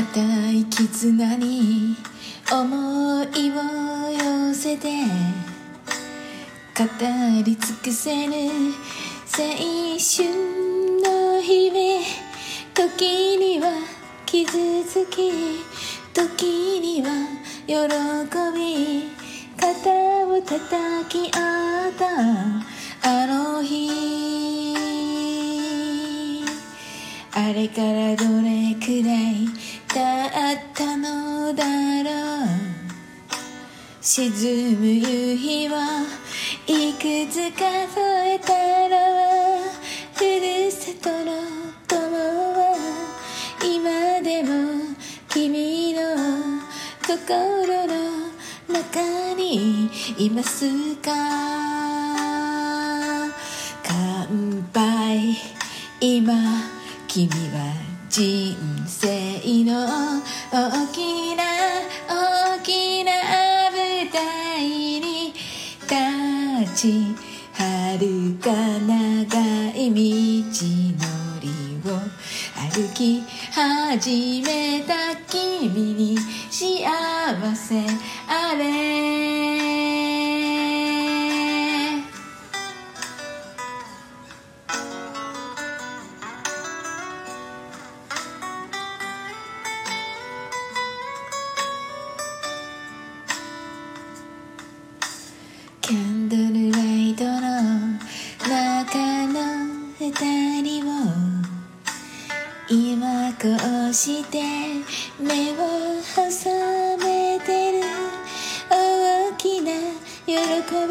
固い絆に思いを寄せて語り尽くせぬ青春の日々時には傷つき時には喜び肩を叩き合ったあの日あれからどれくらい経ったのだろう沈む夕日はいくつ数えたらふるさとの友は今でも君の心の中にいますか？乾杯。今君は人生大きな大きな舞台に立ち遥か長い道のりを歩き始めた君に幸せあれ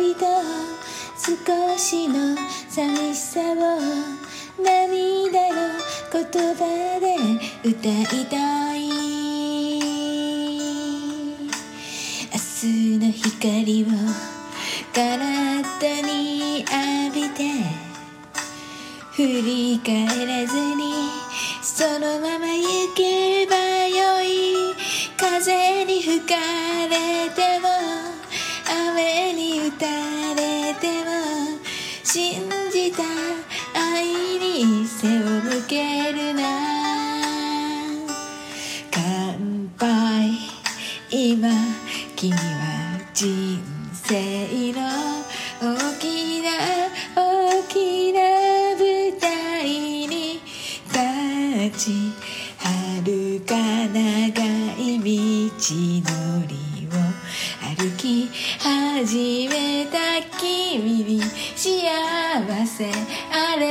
びと少しの寂しさを涙の言葉で歌いたい。明日の光を体に浴びて振り返らずにそのまま信じた愛に背を向けるな。乾杯。今君は人生の大きな大きな舞台に立ち遥か長い道のりを歩き始めせあれ。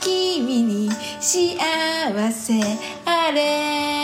君に幸せあれ。